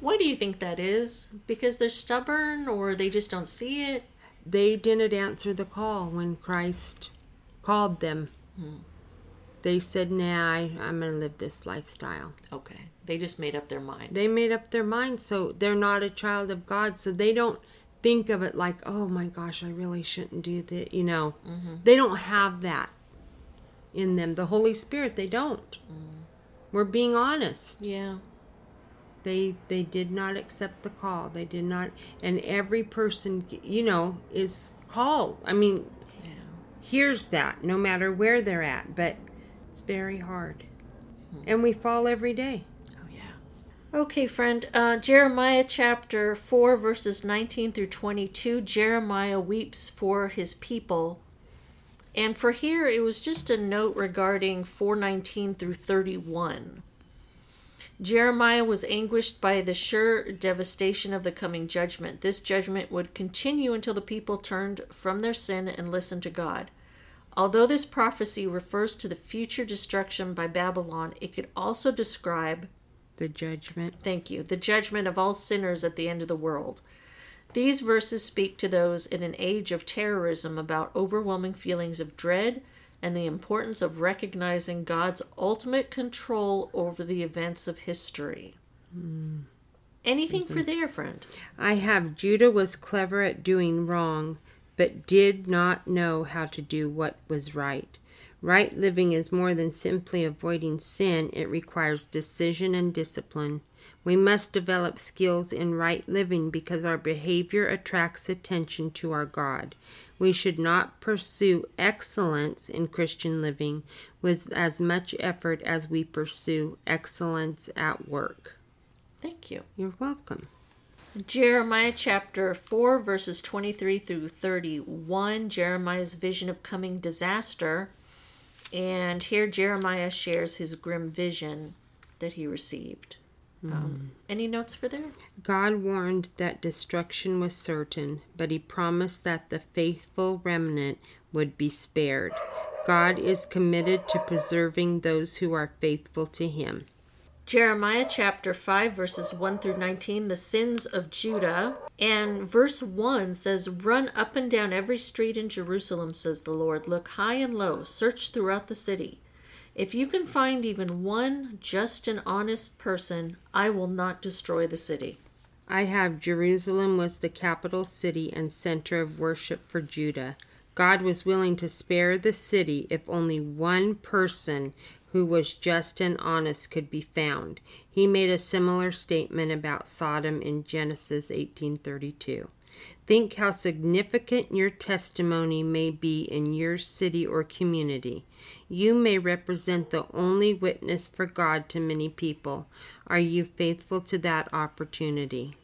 Why do you think that is? Because they're stubborn, or they just don't see it? They didn't answer the call when Christ called them. Hmm. They said, "Nah, I, I'm going to live this lifestyle." Okay. They just made up their mind. They made up their mind, so they're not a child of God. So they don't think of it like, "Oh my gosh, I really shouldn't do that." You know, mm-hmm. they don't have that in them. The Holy Spirit, they don't. Mm-hmm. We're being honest. Yeah. They they did not accept the call they did not and every person you know is called i mean Yeah. hears that no matter where they're at but it's very hard and we fall every day Oh, yeah. Okay, friend. Uh, Jeremiah chapter 4, verses 19 through 22. Jeremiah weeps for his people. And for here, it was just a note regarding 419 through 31. Jeremiah was anguished by the sure devastation of the coming judgment. This judgment would continue until the people turned from their sin and listened to God. Although this prophecy refers to the future destruction by Babylon, it could also describe the judgment Thank you. The judgment of all sinners at the end of the world. These verses speak to those in an age of terrorism about overwhelming feelings of dread and the importance of recognizing God's ultimate control over the events of history. Hmm. Anything for there, friend? i have judah was clever at doing wrong but did not know how to do what was right. Right living is more than simply avoiding sin. It requires decision and discipline We must develop skills in right living because our behavior attracts attention to our God. We should not pursue excellence in Christian living with as much effort as we pursue excellence at work. Thank you. You're welcome. Jeremiah chapter 4, verses 23 through 31. Jeremiah's vision of coming disaster. And here Jeremiah shares his grim vision that he received. Um, any notes for there? God warned that destruction was certain, but he promised that the faithful remnant would be spared. God is committed to preserving those who are faithful to him. Jeremiah chapter 5, verses 1 through 19, the sins of Judah. And verse 1 says, Run up and down every street in Jerusalem, says the Lord. Look high and low, search throughout the city. If you can find even one just and honest person, I will not destroy the city. I have Jerusalem was the capital city and center of worship for Judah. God was willing to spare the city if only one person who was just and honest could be found. He made a similar statement about Sodom in Genesis 18:32. Think how significant your testimony may be in your city or community. You may represent the only witness for God to many people. Are you faithful to that opportunity?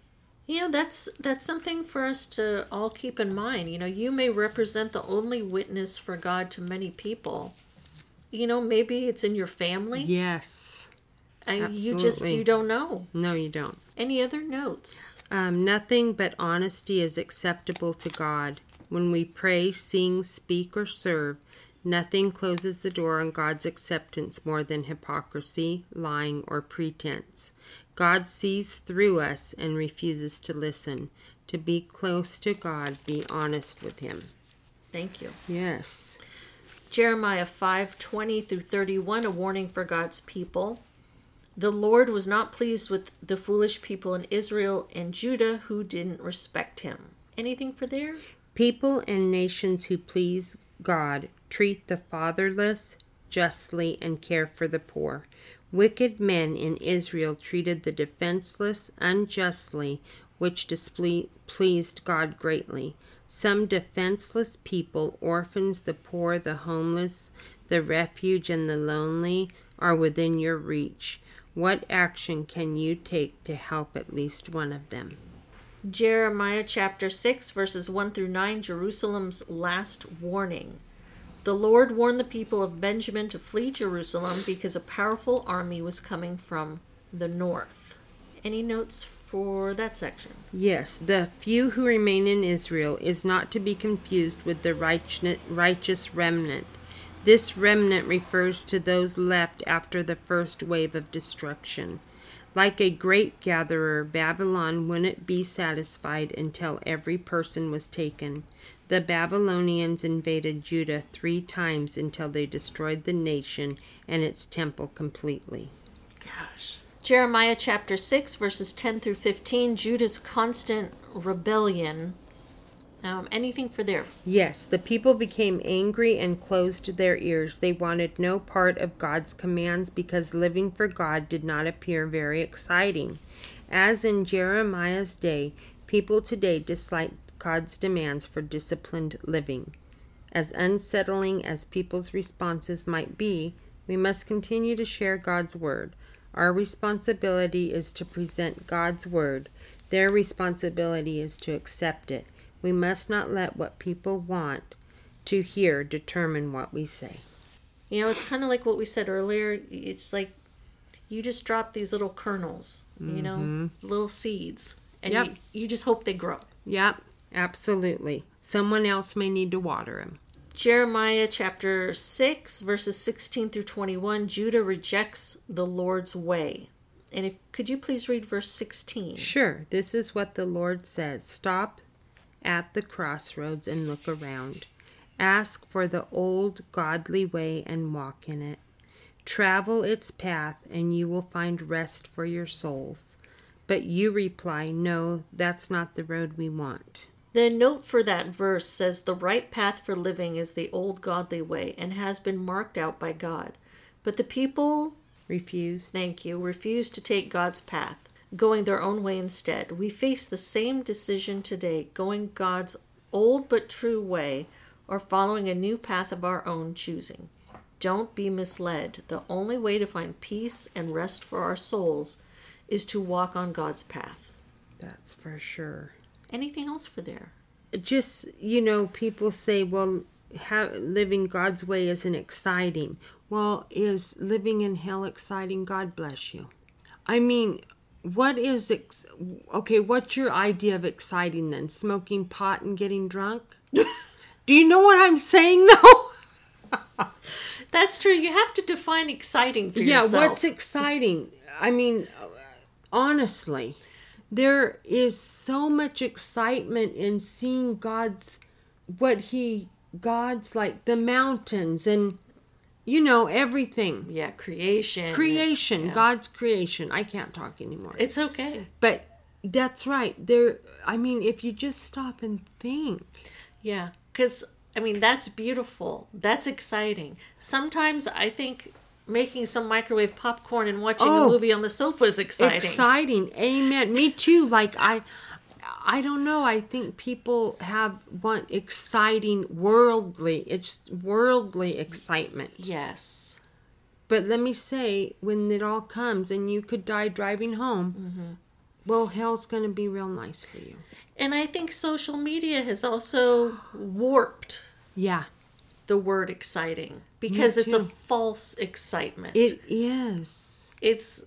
You know, that's that's something for us to all keep in mind. You know, you may represent the only witness for God to many people. You know, maybe it's in your family. Yes. And you just you don't know. No, you don't. Any other notes? Um, nothing but honesty is acceptable to God. When we pray, sing, speak, or serve, nothing closes the door on God's acceptance more than hypocrisy, lying, or pretense. God sees through us and refuses to listen. To be close to God, be honest with Him. Thank you. Yes. Jeremiah 5:20 through 31 a warning for God's people. The Lord was not pleased with the foolish people in Israel and Judah who didn't respect him. Anything for there? People and nations who please God treat the fatherless justly and care for the poor. Wicked men in Israel treated the defenseless unjustly, which displeased God greatly. Some defenseless people, orphans, the poor, the homeless, the refuge, and the lonely, are within your reach. What action can you take to help at least one of them? Jeremiah chapter 6 verses 1 through 9 Jerusalem's last warning. The Lord warned the people of Benjamin to flee Jerusalem because a powerful army was coming from the north. Any notes for that section? Yes, the few who remain in Israel is not to be confused with the righteous righteous remnant. This remnant refers to those left after the first wave of destruction. Like a great gatherer, Babylon wouldn't be satisfied until every person was taken. The Babylonians invaded Judah three times until they destroyed the nation and its temple completely. Gosh. Jeremiah chapter 6, verses 10 through 15 Judah's constant rebellion. Um, anything for there? Yes, the people became angry and closed their ears. They wanted no part of God's commands because living for God did not appear very exciting. As in Jeremiah's day, people today dislike God's demands for disciplined living. As unsettling as people's responses might be, we must continue to share God's word. Our responsibility is to present God's word. Their responsibility is to accept it. We must not let what people want to hear determine what we say. You know, it's kind of like what we said earlier. It's like you just drop these little kernels, you know, mm-hmm. little seeds, and Yep. you, you just hope they grow. Yep, absolutely. Someone else may need to water them. Jeremiah chapter 6, verses 16 through 21 Judah rejects the Lord's way. And if could you please read verse 16? Sure, this is what the Lord says Stop at the crossroads and look around. Ask for the old godly way and walk in it. Travel its path, and you will find rest for your souls. But you reply, No, that's not the road we want. The note for that verse says the right path for living is the old godly way and has been marked out by God. But the people, Refuse. thank you, refuse to take God's path. Going their own way instead. We face the same decision today, going God's old but true way or following a new path of our own choosing. Don't be misled. The only way to find peace and rest for our souls is to walk on God's path. That's for sure. Anything else for there? Just, you know, people say, well, living God's way isn't exciting. Well, is living in hell exciting? God bless you. I mean, what is ex- okay? What's your idea of exciting then? Smoking pot and getting drunk? Do you know what I'm saying though? That's true. You have to define exciting for yeah, yourself. Yeah, what's exciting? I mean, honestly, there is so much excitement in seeing God's what he God's like the mountains and you know everything. yeah, creation. Creation, Yeah. God's creation. I can't talk anymore. It's okay. But that's right. There I mean, if you just stop and think. Yeah, because I mean that's beautiful. That's exciting. Sometimes I think making some microwave popcorn and watching Oh. a movie on the sofa is exciting. Exciting. Amen. Me too. Like I I don't know. I think people have want exciting worldly. It's worldly excitement. Yes. But let me say, when it all comes and you could die driving home, Mm-hmm. well, hell's going to be real nice for you. And I think social media has also warped Yeah, the word exciting because it's a false excitement. it is. it's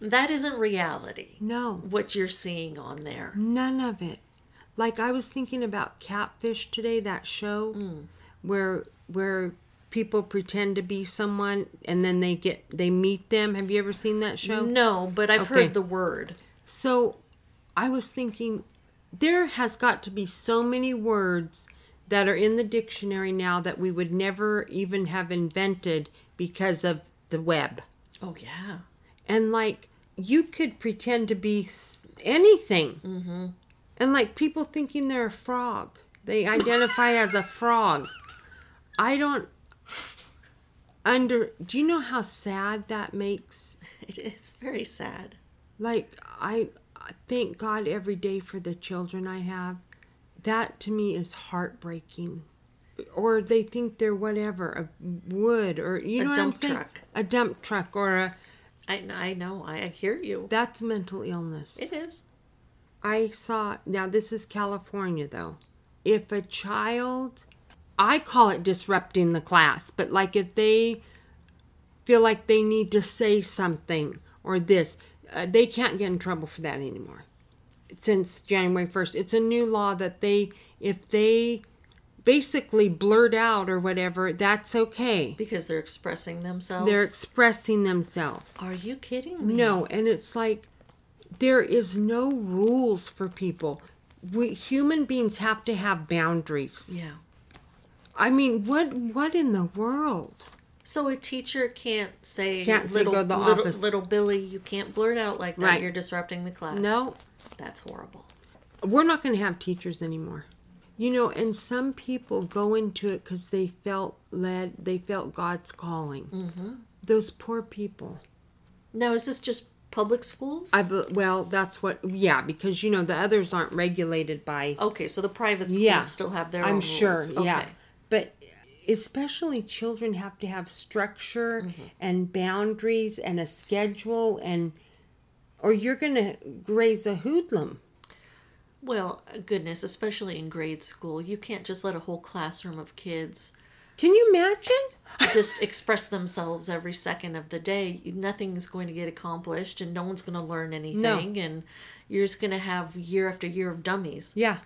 that isn't reality. No, What you're seeing on there. none of it. Like I was thinking about Catfish today, that show Mm. where where people pretend to be someone and then they get they meet them. Have you ever seen that show? No, but I've Okay. heard the word. So I was thinking there has got to be so many words that are in the dictionary now that we would never even have invented because of the web. Oh yeah. And like you could pretend to be anything. Mm-hmm. And like people thinking they're a frog, they identify as a frog. I don't under. Do you know how sad that makes? It's very sad. like I thank God every day for the children I have. That to me is heartbreaking. Or they think they're whatever, a wood or you A know what I'm saying? truck. A dump truck or a I I know. I, I hear you. that's mental illness. It is. I saw now this is California though. If a child I call it disrupting the class, but like if they feel like they need to say something or this, uh, they can't get in trouble for that anymore. Since January 1st, it's a new law that they if they basically blurt out or whatever, that's okay. Because they're expressing themselves. They're expressing themselves. Are you kidding me? No, and it's like there is no rules for people. We human beings have to have boundaries. Yeah. I mean, what what in the world? So a teacher can't say, Can't say little, go to the little, office." little Billy, you can't blurt out like that. Right. You're disrupting the class. No, That's horrible. we're not going to have teachers anymore. You know, and some people go into it because they felt led, they felt God's calling. Mm-hmm. Those poor people. Now, is this just public schools? I be- well, that's what. Yeah, because you know the others aren't regulated by okay, so the private schools yeah still have their i'm own sure yeah Okay. but especially children have to have structure Mm-hmm. and boundaries and a schedule and or you're gonna raise a hoodlum Well, goodness, especially in grade school, you can't just let a whole classroom of kids can you imagine just express themselves every second of the day. Nothing's going to get accomplished, and no one's going to learn anything, No. and you're just going to have year after year of dummies. yeah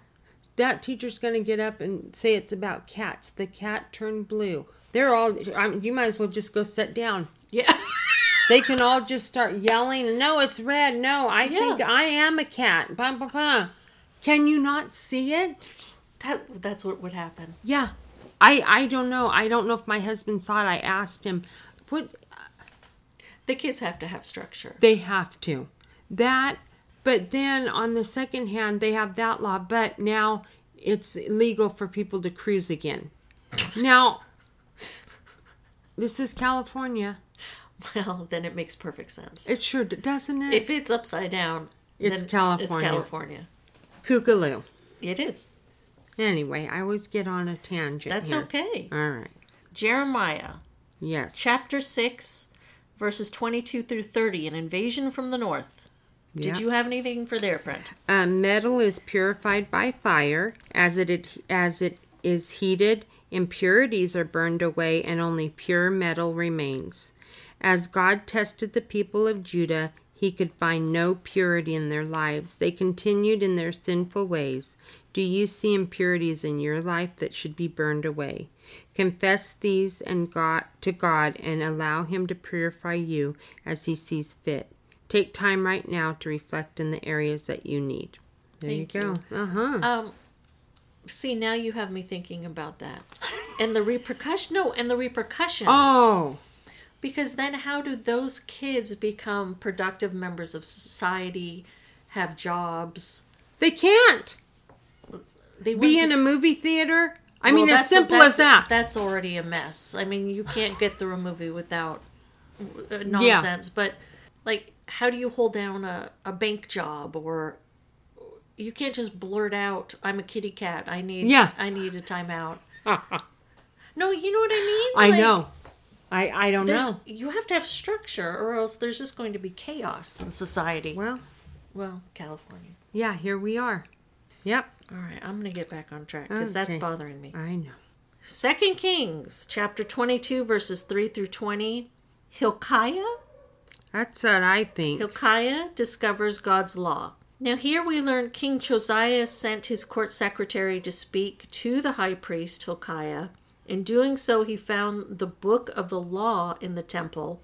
that teacher's gonna get up and say it's about cats the cat turned blue they're all I mean, you might as well just go sit down Yeah. they can all just start yelling no it's red no i think i am a cat bah, bah, bah. Can you not see it that that's what would happen. Yeah. I I don't know. I don't know if my husband saw it. I asked him. What uh, The kids have to have structure. they have to. That but then on the second hand they have that law, but now it's legal for people to cruise again. Now this is California. Well, then it makes perfect sense. It sure doesn't it? if it's upside down, It's California. It's California. Kookaloo. It is. Anyway, I always get on a tangent. That's here. okay. All right. Jeremiah Yes. chapter 6, verses 22 through 30, an invasion from the north. Did you have anything for there, friend? Uh, metal is purified by fire. As it as it is heated, impurities are burned away, and only pure metal remains. As God tested the people of Judah, He could find no purity in their lives. They continued in their sinful ways. Do you see impurities in your life that should be burned away? Confess these and God to God and allow Him to purify you as He sees fit. Take time right now to reflect in the areas that you need. There Thank you go. Uh huh. Um, see, now you have me thinking about that. And the repercussion, no, and the repercussions. Oh, Because then how do those kids become productive members of society, have jobs? they can't They be in a movie theater. I Well, mean, as simple that's- as that. That's already a mess. I mean, you can't get through a movie without uh, nonsense. But like, how do you hold down a, a bank job or you can't just blurt out, "I'm a kitty cat. I need Yeah. I need a timeout." no, you know what I mean. I Like, know. I I don't There's, know. You have to have structure, or else there's just going to be chaos in society. Well, Well, California. yeah, here we are. Yep. All right, I'm going to get back on track because that's bothering me. I know. Second Kings, chapter 22, verses 3 through 20. Hilkiah? That's what I think. Hilkiah discovers God's law. Now, here we learn King Josiah sent his court secretary to speak to the high priest Hilkiah. In doing so, he found the book of the law in the temple,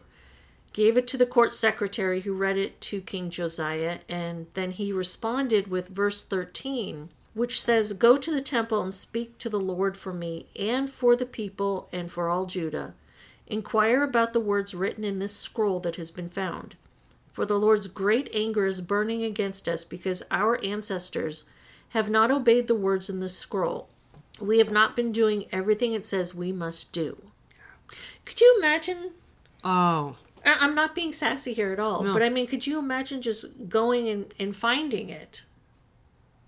gave it to the court secretary, who read it to King Josiah, and then he responded with verse 13, which says, Go to the temple and speak to the Lord for me, and for the people, and for all Judah. Inquire about the words written in this scroll that has been found. For the Lord's great anger is burning against us because our ancestors have not obeyed the words in this scroll. We have not been doing everything it says we must do. Could you imagine? Oh, I- I'm not being sassy here at all, No. but I mean, could you imagine just going and, and finding it?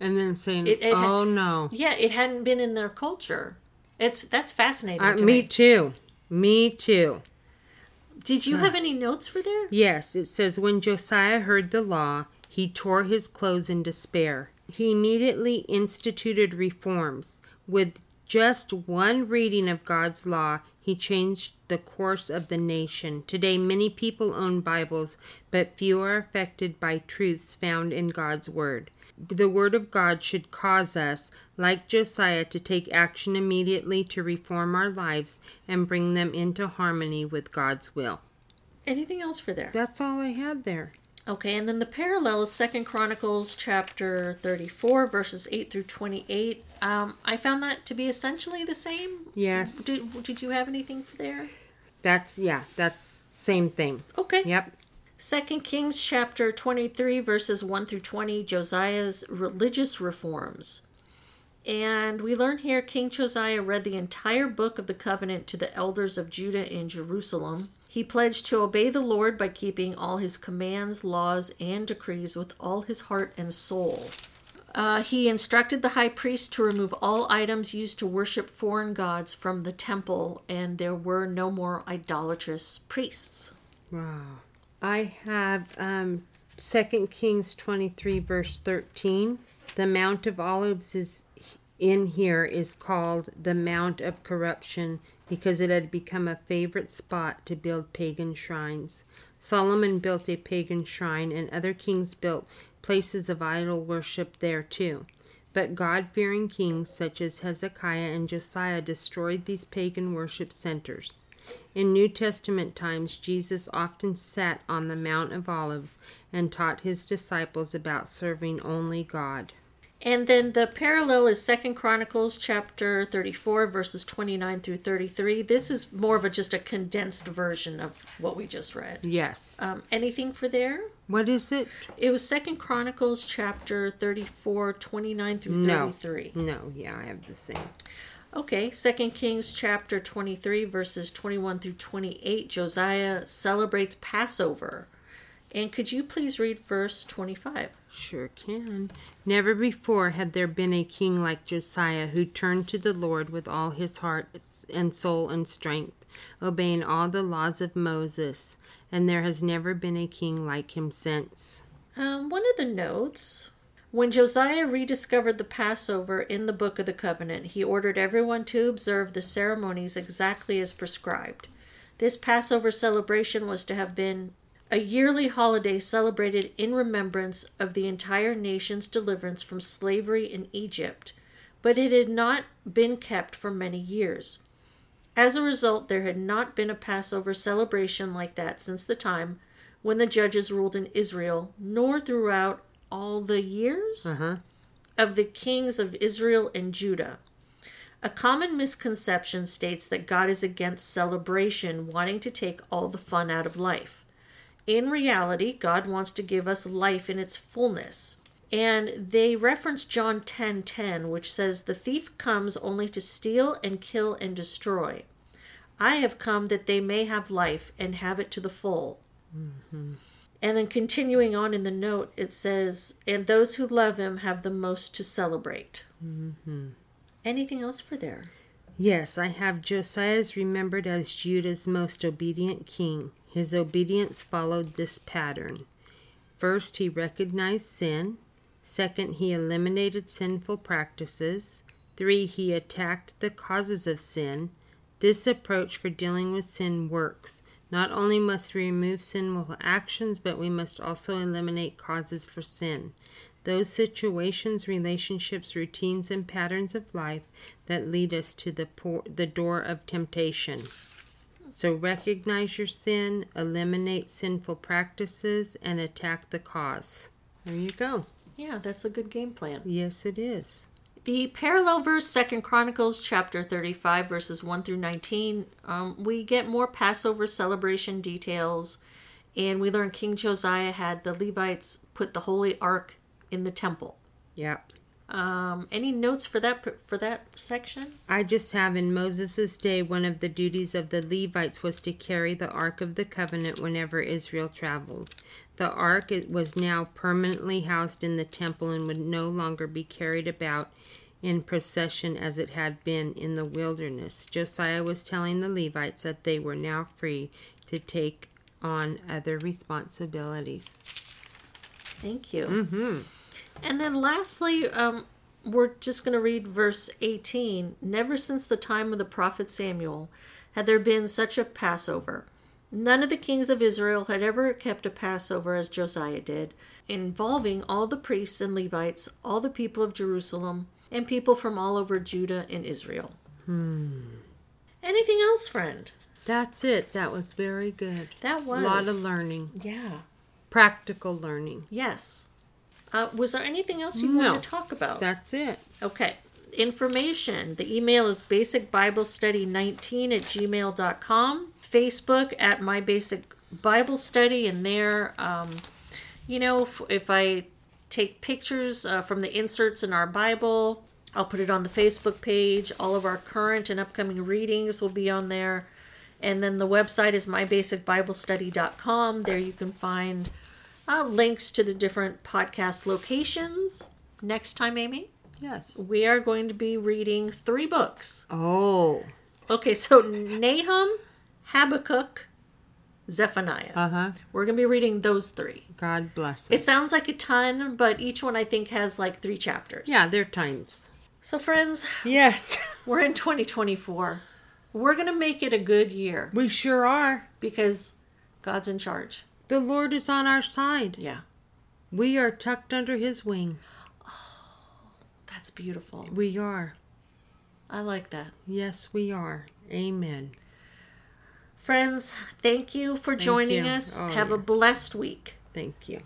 and then saying, It- it "Oh no." Yeah, it hadn't been in their culture. It's that's fascinating Uh, to me me. too. Me too. Did you have any notes for there? Yes, it says when Josiah heard the law, he tore his clothes in despair. He immediately instituted reforms. With just one reading of God's law, he changed the course of the nation. Today, many people own Bibles, but few are affected by truths found in God's Word. The Word of God should cause us, like Josiah, to take action immediately to reform our lives and bring them into harmony with God's will. Anything else for there? That's all I had there. Okay, and then the parallel is Second Chronicles chapter thirty-four, verses eight through twenty-eight. Um, I found that to be essentially the same. Yes. Did Did you have anything for there? That's yeah, that's same thing. Okay. Yep. Second Kings chapter twenty-three, verses one through twenty. Josiah's religious reforms. And we learn here King Josiah read the entire book of the covenant to the elders of Judah in Jerusalem. He pledged to obey the Lord by keeping all his commands, laws, and decrees with all his heart and soul. Uh, he instructed the high priest to remove all items used to worship foreign gods from the temple, and there were no more idolatrous priests. Wow. I have um Second Kings twenty three verse thirteen. The Mount of Olives is in here is called the Mount of Corruption because it had become a favorite spot to build pagan shrines. Solomon built a pagan shrine, and other kings built places of idol worship there too. But God fearing kings such as Hezekiah and Josiah destroyed these pagan worship centers. In New Testament times, Jesus often sat on the Mount of Olives and taught his disciples about serving only God. And then the parallel is Second Chronicles chapter 34 verses 29 through 33. This is more of a just a condensed version of what we just read. Yes. Um, anything for there? what is it? It was Second Chronicles chapter 34 29 through No. 33. No, yeah, I have the same. Okay, Second Kings chapter 23, verses 21 through 28. Josiah celebrates Passover. And could you please read verse 25? Sure can. Never before had there been a king like Josiah who turned to the Lord with all his heart and soul and strength, obeying all the laws of Moses, and there has never been a king like him since. Um, one of the notes when Josiah rediscovered the Passover in the Book of the Covenant, he ordered everyone to observe the ceremonies exactly as prescribed. This Passover celebration was to have been a yearly holiday celebrated in remembrance of the entire nation's deliverance from slavery in Egypt, but it had not been kept for many years. As a result, there had not been a Passover celebration like that since the time when the judges ruled in Israel, nor throughout all the years Uh-huh. of the kings of Israel and Judah. A common misconception states that God is against celebration, wanting to take all the fun out of life. In reality, God wants to give us life in its fullness. And they reference John 10:10, which says, "The thief comes only to steal and kill and destroy. I have come that they may have life and have it to the full." Mm-hmm. And then continuing on in the note, it says, "And those who love him have the most to celebrate." Mm-hmm. Anything else for there? Yes, I have Josiah is remembered as Judah's most obedient king. His obedience followed this pattern. First, he recognized sin. Second, he eliminated sinful practices. Three, he attacked the causes of sin. This approach for dealing with sin works. Not only must we remove sinful actions, but we must also eliminate causes for sin. Those situations, relationships, routines, and patterns of life that lead us to the, por- the door of temptation. So recognize your sin, eliminate sinful practices, and attack the cause. There you go. Yeah, that's a good game plan. Yes, it is. The parallel verse, Second Chronicles chapter 35, verses 1 through 19, um, we get more Passover celebration details, and we learn King Josiah had the Levites put the Holy Ark in the temple. Yep. Um, any notes for that for that section? I just have in Moses' day, one of the duties of the Levites was to carry the Ark of the Covenant whenever Israel traveled. The Ark was now permanently housed in the temple and would no longer be carried about in procession as it had been in the wilderness. Josiah was telling the Levites that they were now free to take on other responsibilities. Thank you. Mm-hmm. And then lastly, um, we're just going to read verse 18. Never since the time of the prophet Samuel had there been such a Passover. None of the kings of Israel had ever kept a Passover as Josiah did, involving all the priests and Levites, all the people of Jerusalem, and people from all over Judah and Israel. Hmm. Anything else, friend? That's it. That was very good. That was A lot of learning, Yeah. practical learning. Yes. Uh, was there anything else you No. want to talk about? That's it. Okay. Information. The email is basicbiblestudy19 at gmail.com. Facebook at My Basic Bible Study. And there, um, you know, if, if I take pictures uh, from the inserts in our Bible, I'll put it on the Facebook page. All of our current and upcoming readings will be on there. And then the website is mybasicbiblestudy.com. There you can find uh, links to the different podcast locations. Next time, Amy, Yes. we are going to be reading three books. Oh. Okay, so Nahum, Habakkuk, Zephaniah. Uh huh. We're going to be reading those three. God bless us. It sounds like a ton, but each one I think has like three chapters. yeah, they're times. So, friends, Yes. we're in 2024. We're going to make it a good year We sure are. because God's in charge. The Lord is on our side. Yeah, We are tucked under his wing. Oh, that's beautiful. We are. I like that. Yes, we are. Amen. Friends, thank you for joining you. us. Oh, Have a blessed week. Thank you.